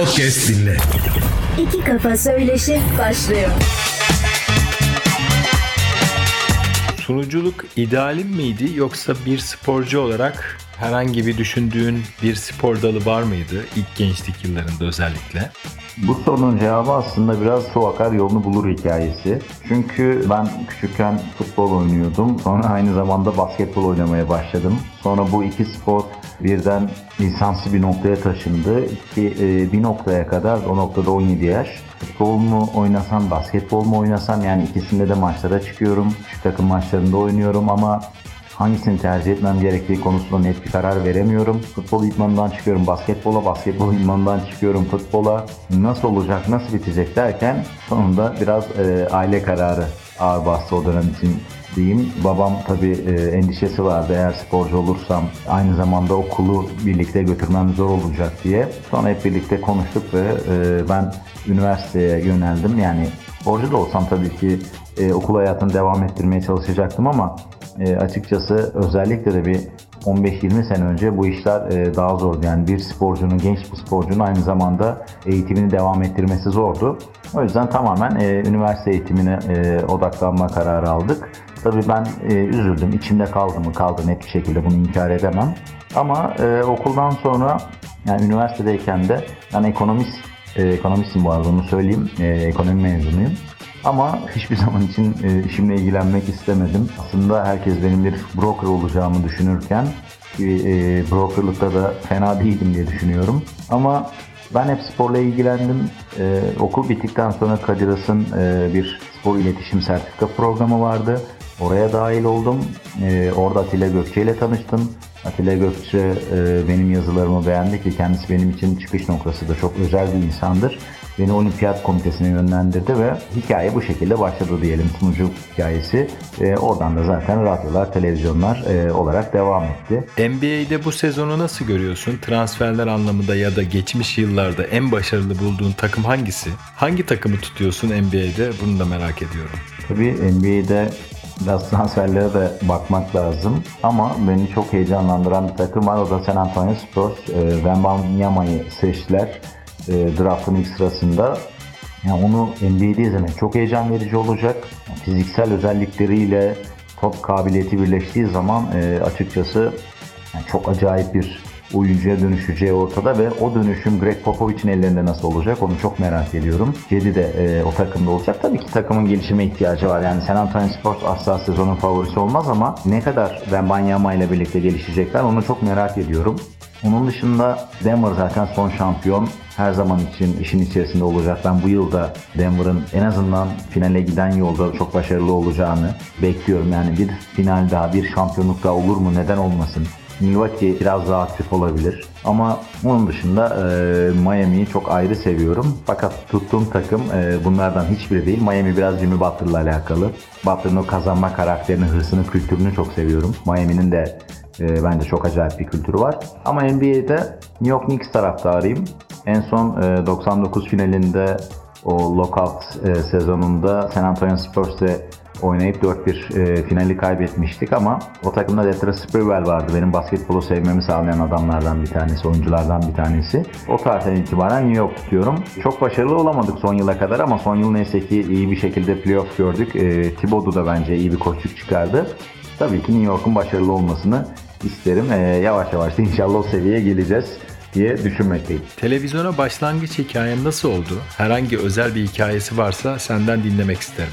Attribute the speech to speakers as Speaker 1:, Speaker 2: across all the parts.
Speaker 1: podcast dinle.
Speaker 2: İki Kafa Söyleşi başlıyor.
Speaker 3: Sunuculuk idealin miydi yoksa bir sporcu olarak herhangi bir düşündüğün bir spor dalı var mıydı ilk gençlik yıllarında özellikle?
Speaker 4: Bu sorunun cevabı aslında biraz su akar yolunu bulur hikayesi. Çünkü ben küçükken futbol oynuyordum. Sonra aynı zamanda basketbol oynamaya başladım. Sonra bu iki spor birden lisanslı bir noktaya taşındı. Ki e, bir noktaya kadar o noktada 17 yaş. Futbol mu oynasam, basketbol mu oynasam yani ikisinde de maçlara çıkıyorum. Küçük takım maçlarında oynuyorum ama hangisini tercih etmem gerektiği konusunda net bir karar veremiyorum. Futbol idmanından çıkıyorum basketbola, basketbol idmanından çıkıyorum futbola. Nasıl olacak, nasıl bitecek derken sonunda biraz e, aile kararı ağır bastı o dönem için diyeyim. Babam tabii e, endişesi vardı eğer sporcu olursam aynı zamanda okulu birlikte götürmem zor olacak diye. Sonra hep birlikte konuştuk ve e, ben üniversiteye yöneldim. Yani sporcu da olsam tabii ki e, okul hayatını devam ettirmeye çalışacaktım ama e, açıkçası özellikle de bir 15-20 sene önce bu işler e, daha zordu. Yani bir sporcunun, genç bir sporcunun aynı zamanda eğitimini devam ettirmesi zordu. O yüzden tamamen e, üniversite eğitimine e, odaklanma kararı aldık. Tabii ben e, üzüldüm. İçimde kaldı mı kaldı net bir şekilde bunu inkar edemem. Ama e, okuldan sonra yani üniversitedeyken de ben ekonomist, e, ekonomistim bu arada onu söyleyeyim. E, ekonomi mezunuyum. Ama hiçbir zaman için e, işimle ilgilenmek istemedim. Aslında herkes benim bir broker olacağımı düşünürken e, brokerlıkta da fena değildim diye düşünüyorum. Ama ben hep sporla ilgilendim. E, okul bittikten sonra Kadir Has'ın e, bir spor iletişim sertifika programı vardı. Oraya dahil oldum. E, orada Atilla Gökçe ile tanıştım. Atilla Gökçe e, benim yazılarımı beğendi ki kendisi benim için çıkış noktası da çok özel bir insandır. Beni olimpiyat komitesine yönlendirdi ve hikaye bu şekilde başladı diyelim sunucu hikayesi. E, oradan da zaten radyolar, televizyonlar e, olarak devam etti.
Speaker 3: NBA'de bu sezonu nasıl görüyorsun? Transferler anlamında ya da geçmiş yıllarda en başarılı bulduğun takım hangisi? Hangi takımı tutuyorsun NBA'de? Bunu da merak ediyorum.
Speaker 4: Tabii NBA'de biraz transferlere de bakmak lazım. Ama beni çok heyecanlandıran bir takım var. O da San Antonio Spurs. E, Wembanyama'yı seçtiler e, draftın ilk sırasında. Yani onu NBA'de izlemek çok heyecan verici olacak. Fiziksel özellikleriyle top kabiliyeti birleştiği zaman e, açıkçası yani çok acayip bir oyuncuya dönüşeceği ortada ve o dönüşüm Greg Popovich'in ellerinde nasıl olacak onu çok merak ediyorum. Cedi de e, o takımda olacak. Tabii ki takımın gelişime ihtiyacı var. Yani San Antonio Spurs asla sezonun favorisi olmaz ama ne kadar Wembanyama ile birlikte gelişecekler onu çok merak ediyorum. Onun dışında Denver zaten son şampiyon. Her zaman için işin içerisinde olacak. Ben bu yılda Denver'ın en azından finale giden yolda çok başarılı olacağını bekliyorum. Yani bir final daha, bir şampiyonluk daha olur mu? Neden olmasın? Milwaukee biraz daha aktif olabilir. Ama onun dışında e, Miami'yi çok ayrı seviyorum. Fakat tuttuğum takım e, bunlardan hiçbiri değil. Miami biraz Jimmy Butler'la alakalı. Butler'ın o kazanma karakterini, hırsını, kültürünü çok seviyorum. Miami'nin de e, bence çok acayip bir kültürü var. Ama NBA'de New York Knicks taraftarıyım. En son e, 99 finalinde o lockout e, sezonunda San Antonio Spurs'e oynayıp 4-1 e, finali kaybetmiştik ama o takımda Detra Sprewell vardı. Benim basketbolu sevmemi sağlayan adamlardan bir tanesi, oyunculardan bir tanesi. O tarihten itibaren New York tutuyorum. Çok başarılı olamadık son yıla kadar ama son yıl neyse ki iyi bir şekilde playoff gördük. E, Thibodeau da bence iyi bir koçluk çıkardı. Tabii ki New York'un başarılı olmasını isterim. E, yavaş yavaş da inşallah o seviyeye geleceğiz diye düşünmekteyim.
Speaker 3: Televizyona başlangıç hikayen nasıl oldu? Herhangi özel bir hikayesi varsa senden dinlemek isterim.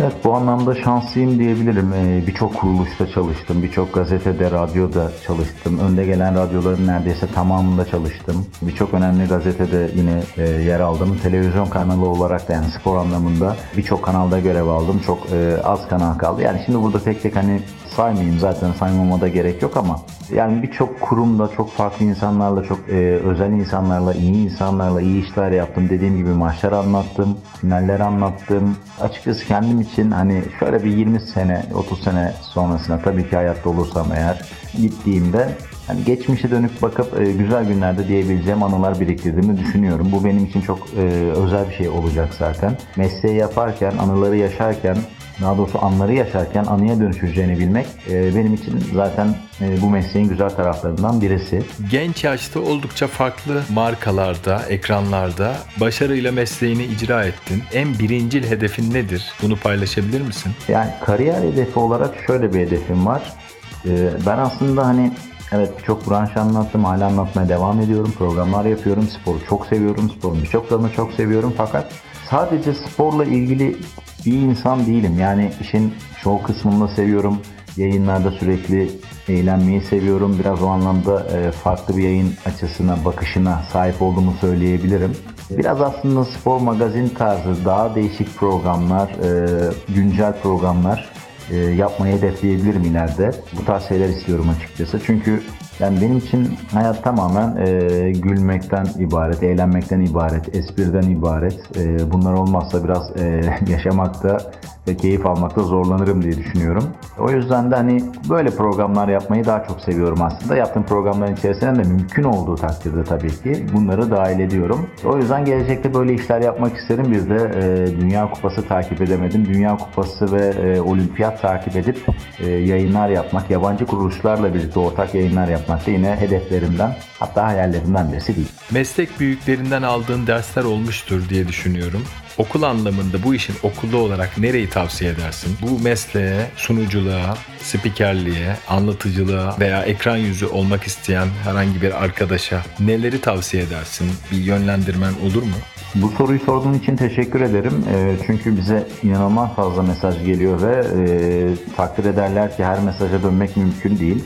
Speaker 4: Evet bu anlamda şanslıyım diyebilirim. Ee, birçok kuruluşta çalıştım, birçok gazetede, radyoda çalıştım. Önde gelen radyoların neredeyse tamamında çalıştım. Birçok önemli gazetede yine e, yer aldım. Televizyon kanalı olarak da yani spor anlamında birçok kanalda görev aldım. Çok e, az kanal kaldı. Yani şimdi burada tek tek hani saymayayım zaten saymama da gerek yok ama yani birçok kurumda çok farklı insanlarla çok e, özel insanlarla iyi insanlarla iyi işler yaptım dediğim gibi maçlar anlattım finaller anlattım açıkçası kendim için hani şöyle bir 20 sene 30 sene sonrasına tabii ki hayatta olursam eğer gittiğimde yani geçmişe dönüp bakıp e, güzel günlerde diyebileceğim anılar biriktirdiğimi düşünüyorum. Bu benim için çok e, özel bir şey olacak zaten. Mesleği yaparken, anıları yaşarken daha doğrusu anları yaşarken anıya dönüşeceğini bilmek e, benim için zaten e, bu mesleğin güzel taraflarından birisi.
Speaker 3: Genç yaşta oldukça farklı markalarda, ekranlarda başarıyla mesleğini icra ettin. En birincil hedefin nedir? Bunu paylaşabilir misin?
Speaker 4: Yani kariyer hedefi olarak şöyle bir hedefim var. Ee, ben aslında hani evet çok branş anlattım, hala anlatmaya devam ediyorum. Programlar yapıyorum, sporu çok seviyorum, sporun birçok dalını çok seviyorum. Fakat sadece sporla ilgili bir insan değilim. Yani işin show kısmını seviyorum. Yayınlarda sürekli eğlenmeyi seviyorum. Biraz o anlamda e, farklı bir yayın açısına, bakışına sahip olduğumu söyleyebilirim. Biraz aslında spor magazin tarzı daha değişik programlar, e, güncel programlar e, yapmayı hedefleyebilirim ileride. Bu tarz şeyler istiyorum açıkçası. Çünkü yani benim için hayat tamamen e, gülmekten ibaret, eğlenmekten ibaret, espriden ibaret. E, bunlar olmazsa biraz e, yaşamakta ve keyif almakta zorlanırım diye düşünüyorum. O yüzden de hani böyle programlar yapmayı daha çok seviyorum aslında. Yaptığım programların içerisinde de mümkün olduğu takdirde tabii ki bunları dahil ediyorum. O yüzden gelecekte böyle işler yapmak isterim. Bir de e, Dünya Kupası takip edemedim. Dünya Kupası ve e, Olimpiyat takip edip e, yayınlar yapmak, yabancı kuruluşlarla birlikte ortak yayınlar yapmak da yine hedeflerimden hatta hayallerimden birisi değil.
Speaker 3: Meslek büyüklerinden aldığın dersler olmuştur diye düşünüyorum. Okul anlamında bu işin okulda olarak nereyi tavsiye edersin? Bu mesleğe, sunuculuğa, spikerliğe, anlatıcılığa veya ekran yüzü olmak isteyen herhangi bir arkadaşa neleri tavsiye edersin? Bir yönlendirmen olur mu?
Speaker 4: Bu soruyu sorduğun için teşekkür ederim. E, çünkü bize inanılmaz fazla mesaj geliyor ve e, takdir ederler ki her mesaja dönmek mümkün değil.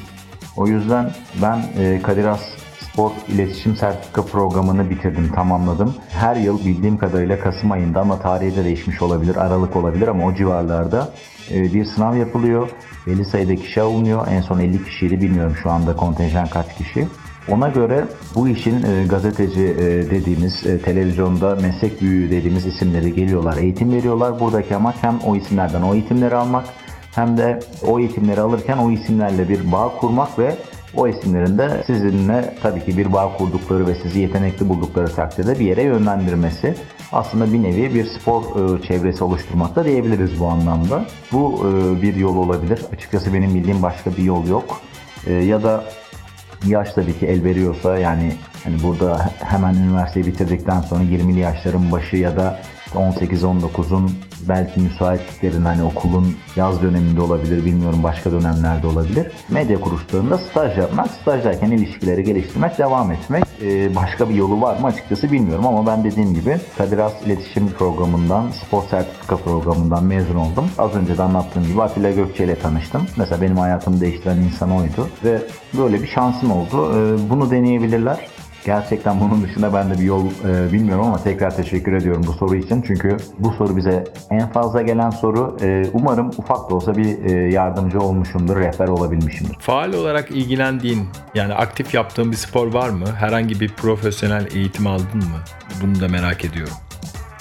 Speaker 4: O yüzden ben e, Kadir Has Spor İletişim Sertifika programını bitirdim, tamamladım. Her yıl bildiğim kadarıyla Kasım ayında ama tarihi de değişmiş olabilir, Aralık olabilir ama o civarlarda e, bir sınav yapılıyor. Belli sayıda kişi alınıyor. En son 50 kişiydi bilmiyorum şu anda kontenjan kaç kişi. Ona göre bu işin e, gazeteci e, dediğimiz, e, televizyonda meslek büyüğü dediğimiz isimleri geliyorlar, eğitim veriyorlar. Buradaki amaç hem o isimlerden o eğitimleri almak hem de o eğitimleri alırken o isimlerle bir bağ kurmak ve o isimlerin de sizinle tabii ki bir bağ kurdukları ve sizi yetenekli buldukları takdirde bir yere yönlendirmesi. Aslında bir nevi bir spor e, çevresi oluşturmak da diyebiliriz bu anlamda. Bu e, bir yol olabilir. Açıkçası benim bildiğim başka bir yol yok. E, ya da yaş tabii ki el veriyorsa yani hani burada hemen üniversiteyi bitirdikten sonra 20'li yaşların başı ya da 18-19'un belki müsaitliklerin hani okulun yaz döneminde olabilir, bilmiyorum başka dönemlerde olabilir. Medya kuruluşlarında staj yapmak, stajdayken ilişkileri geliştirmek, devam etmek. Ee, başka bir yolu var mı açıkçası bilmiyorum ama ben dediğim gibi Kadir Has İletişim Programı'ndan, Spor Sertifika Programı'ndan mezun oldum. Az önce de anlattığım gibi Atilla Gökçe ile tanıştım. Mesela benim hayatımı değiştiren insan oydu ve böyle bir şansım oldu. Ee, bunu deneyebilirler. Gerçekten bunun dışında ben de bir yol e, bilmiyorum ama tekrar teşekkür ediyorum bu soru için. Çünkü bu soru bize en fazla gelen soru. E, umarım ufak da olsa bir e, yardımcı olmuşumdur, rehber olabilmişimdir.
Speaker 3: Faal olarak ilgilendiğin yani aktif yaptığın bir spor var mı? Herhangi bir profesyonel eğitim aldın mı? Bunu da merak ediyorum.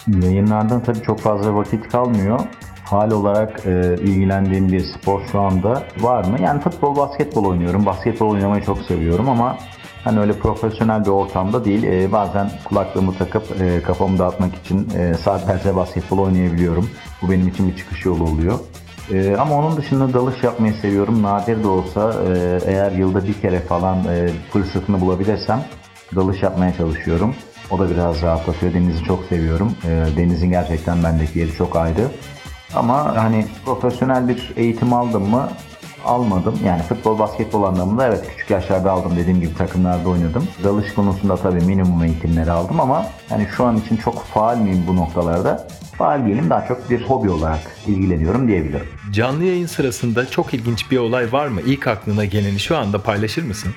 Speaker 4: Yayınlardan tabii çok fazla vakit kalmıyor. Hal olarak e, ilgilendiğim bir spor şu anda var mı? Yani futbol, basketbol oynuyorum. Basketbol oynamayı çok seviyorum ama Hani öyle profesyonel bir ortamda değil. E, bazen kulaklığımı takıp e, kafamı dağıtmak için e, saatlerce basketbol oynayabiliyorum. Bu benim için bir çıkış yolu oluyor. E, ama onun dışında dalış yapmayı seviyorum. Nadir de olsa e, eğer yılda bir kere falan e, fırsatını bulabilirsem dalış yapmaya çalışıyorum. O da biraz rahatlatıyor. Denizi çok seviyorum. E, denizin gerçekten bendeki yeri çok ayrı. Ama hani profesyonel bir eğitim aldım mı almadım. Yani futbol, basketbol anlamında evet küçük yaşlarda aldım dediğim gibi takımlarda oynadım. Dalış konusunda tabii minimum eğitimleri aldım ama yani şu an için çok faal miyim bu noktalarda? Faal değilim daha çok bir hobi olarak ilgileniyorum diyebilirim.
Speaker 3: Canlı yayın sırasında çok ilginç bir olay var mı? İlk aklına geleni şu anda paylaşır mısın?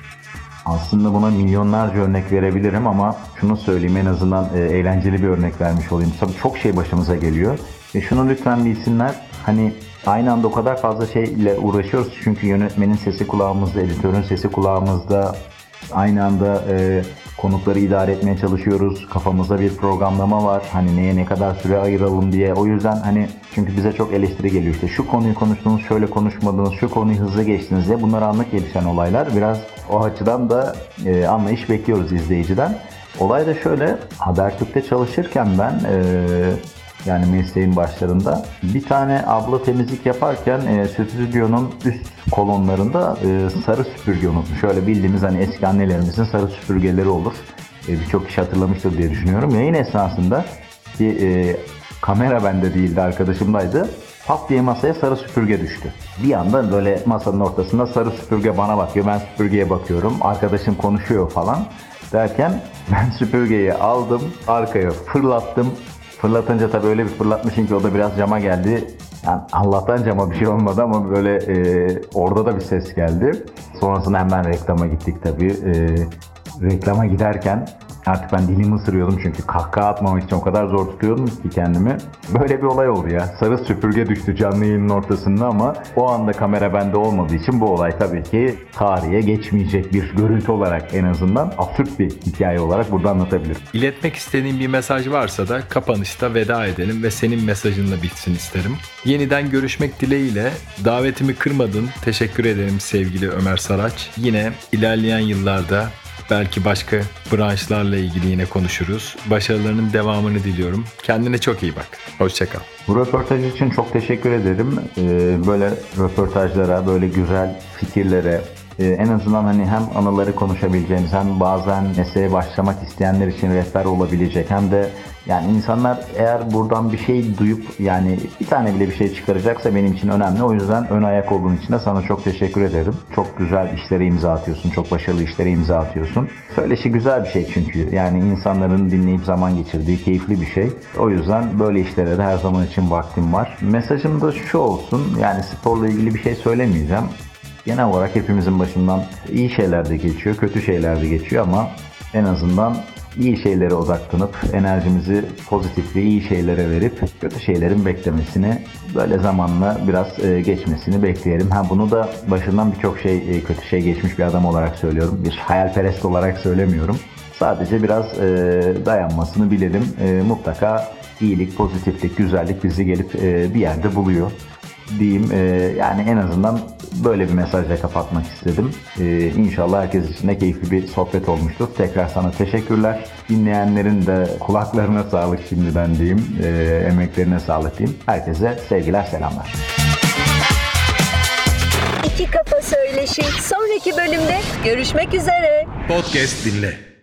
Speaker 4: Aslında buna milyonlarca örnek verebilirim ama şunu söyleyeyim en azından e, eğlenceli bir örnek vermiş olayım. Tabii çok şey başımıza geliyor. Ve şunu lütfen bilsinler. Hani aynı anda o kadar fazla şeyle uğraşıyoruz çünkü yönetmenin sesi kulağımızda, editörün sesi kulağımızda. Aynı anda e, konukları idare etmeye çalışıyoruz. Kafamızda bir programlama var. Hani neye ne kadar süre ayıralım diye. O yüzden hani çünkü bize çok eleştiri geliyor işte şu konuyu konuştunuz, şöyle konuşmadınız, şu konuyu hızlı geçtiniz diye. Bunlar anlık gelişen olaylar. Biraz o açıdan da e, anlayış bekliyoruz izleyiciden. Olay da şöyle, Habertürk'te çalışırken ben e, Yani mesleğin başlarında. Bir tane abla temizlik yaparken e, stüdyonun üst kolonlarında e, sarı süpürge unutmuş. Şöyle bildiğimiz hani eski annelerimizin sarı süpürgeleri olur. E, Birçok kişi hatırlamıştır diye düşünüyorum. Yayın esnasında ki e, kamera bende değildi arkadaşımdaydı. Pat diye masaya sarı süpürge düştü. Bir anda böyle masanın ortasında sarı süpürge bana bakıyor. Ben süpürgeye bakıyorum. Arkadaşım konuşuyor falan. Derken ben süpürgeyi aldım. Arkaya fırlattım. Fırlatınca tabii öyle bir fırlatmışım ki o da biraz cama geldi. Yani Allah'tan cama bir şey olmadı ama böyle e, orada da bir ses geldi. Sonrasında hemen reklama gittik tabii. E, reklama giderken artık ben dilimi ısırıyordum çünkü kahkaha atmamak için o kadar zor tutuyordum ki kendimi. Böyle bir olay oldu ya. Sarı süpürge düştü canlı yayının ortasında ama o anda kamera bende olmadığı için bu olay tabii ki tarihe geçmeyecek bir görüntü olarak en azından absürt bir hikaye olarak burada anlatabilirim.
Speaker 3: İletmek istediğin bir mesaj varsa da kapanışta veda edelim ve senin mesajınla bitsin isterim. Yeniden görüşmek dileğiyle davetimi kırmadın. Teşekkür ederim sevgili Ömer Saraç. Yine ilerleyen yıllarda belki başka branşlarla ilgili yine konuşuruz. Başarılarının devamını diliyorum. Kendine çok iyi bak. Hoşçakal.
Speaker 4: Bu röportaj için çok teşekkür ederim. Ee, böyle röportajlara, böyle güzel fikirlere, e, en azından hani hem anıları konuşabileceğimiz hem bazen mesleğe başlamak isteyenler için rehber olabilecek hem de yani insanlar eğer buradan bir şey duyup yani bir tane bile bir şey çıkaracaksa benim için önemli. O yüzden ön ayak olduğun için de sana çok teşekkür ederim. Çok güzel işlere imza atıyorsun. Çok başarılı işlere imza atıyorsun. Söyleşi güzel bir şey çünkü. Yani insanların dinleyip zaman geçirdiği keyifli bir şey. O yüzden böyle işlere de her zaman için vaktim var. Mesajım da şu olsun. Yani sporla ilgili bir şey söylemeyeceğim. Genel olarak hepimizin başından iyi şeyler de geçiyor, kötü şeyler de geçiyor ama en azından iyi şeylere odaklanıp enerjimizi pozitif ve iyi şeylere verip kötü şeylerin beklemesini böyle zamanla biraz e, geçmesini bekleyelim. Ha bunu da başından birçok şey e, kötü şey geçmiş bir adam olarak söylüyorum. Bir hayalperest olarak söylemiyorum. Sadece biraz e, dayanmasını bilelim. E, mutlaka iyilik, pozitiflik, güzellik bizi gelip e, bir yerde buluyor diyeyim. E, yani en azından böyle bir mesajla kapatmak istedim. E, inşallah herkes için de keyifli bir sohbet olmuştur. Tekrar sana teşekkürler. Dinleyenlerin de kulaklarına sağlık şimdiden diyeyim. E, emeklerine sağlık diyeyim. Herkese sevgiler, selamlar.
Speaker 2: İki Kafa Söyleşi sonraki bölümde görüşmek üzere.
Speaker 3: Podcast dinle.